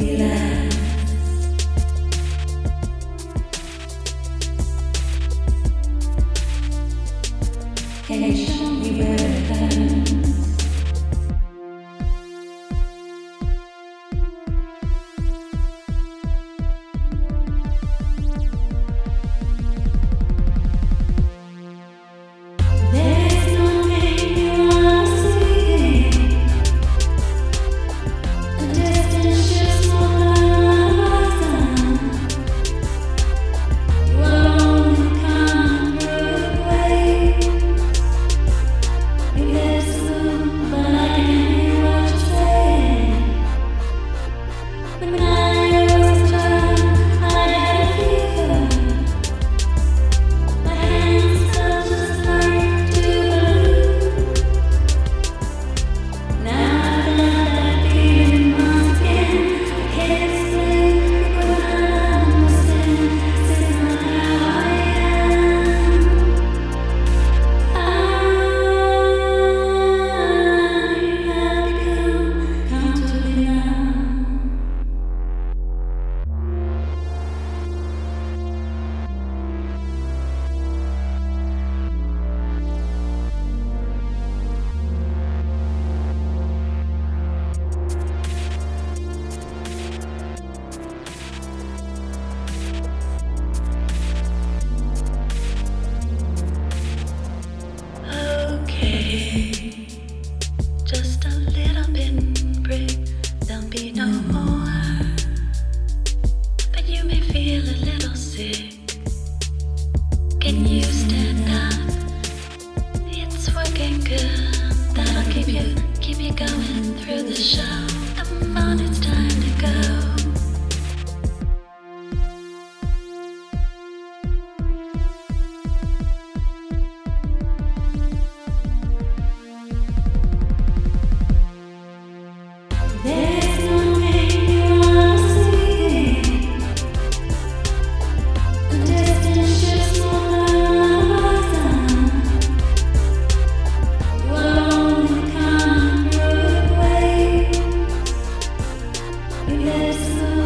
Relax. Relax. you, keep you going through the show. there's